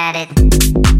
it.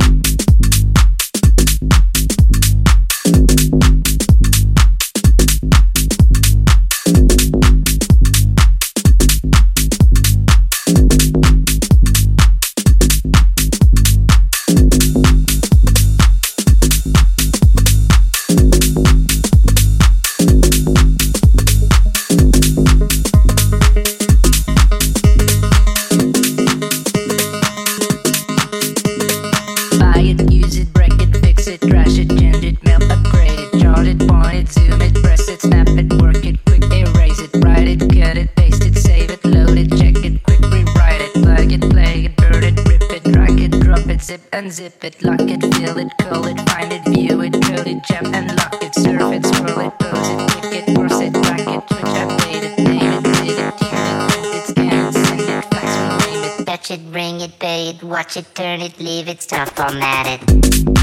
Unzip it, lock it, fill it, call it, find it, view it, code it, jump and lock it, surf it, scroll it, pose it, click it, cross it, track it, switch, update it, name it, read it, tune it, print it, scan it, send it, fax, rename it, touch it, bring it, pay it, watch it, turn it, leave it, stop, format it.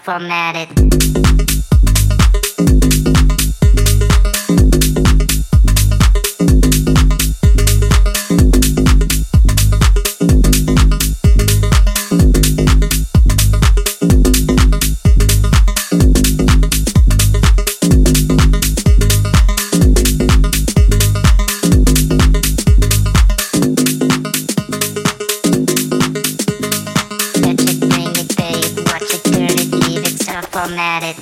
Formatted. problematic.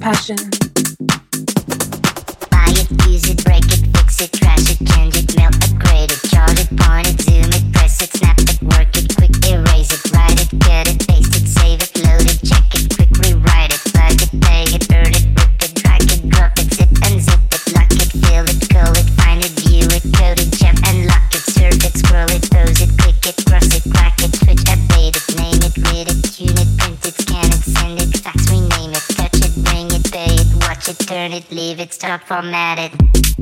passion. Turn it, squirrel turns it click it press it snap it, work it, quick erase it, write it, it, paste it, save it, load it, check it, quick rewrite it, it, it, it, rip it, it switch it bait it lock it, fill it, it, find it, view it, code it, jump and lock it, serve it, scroll it, pose it, click it, cross it, crack it, it, name it it unit print it can it send it trash we name it catch it it day it watch it turn it leave it, format it.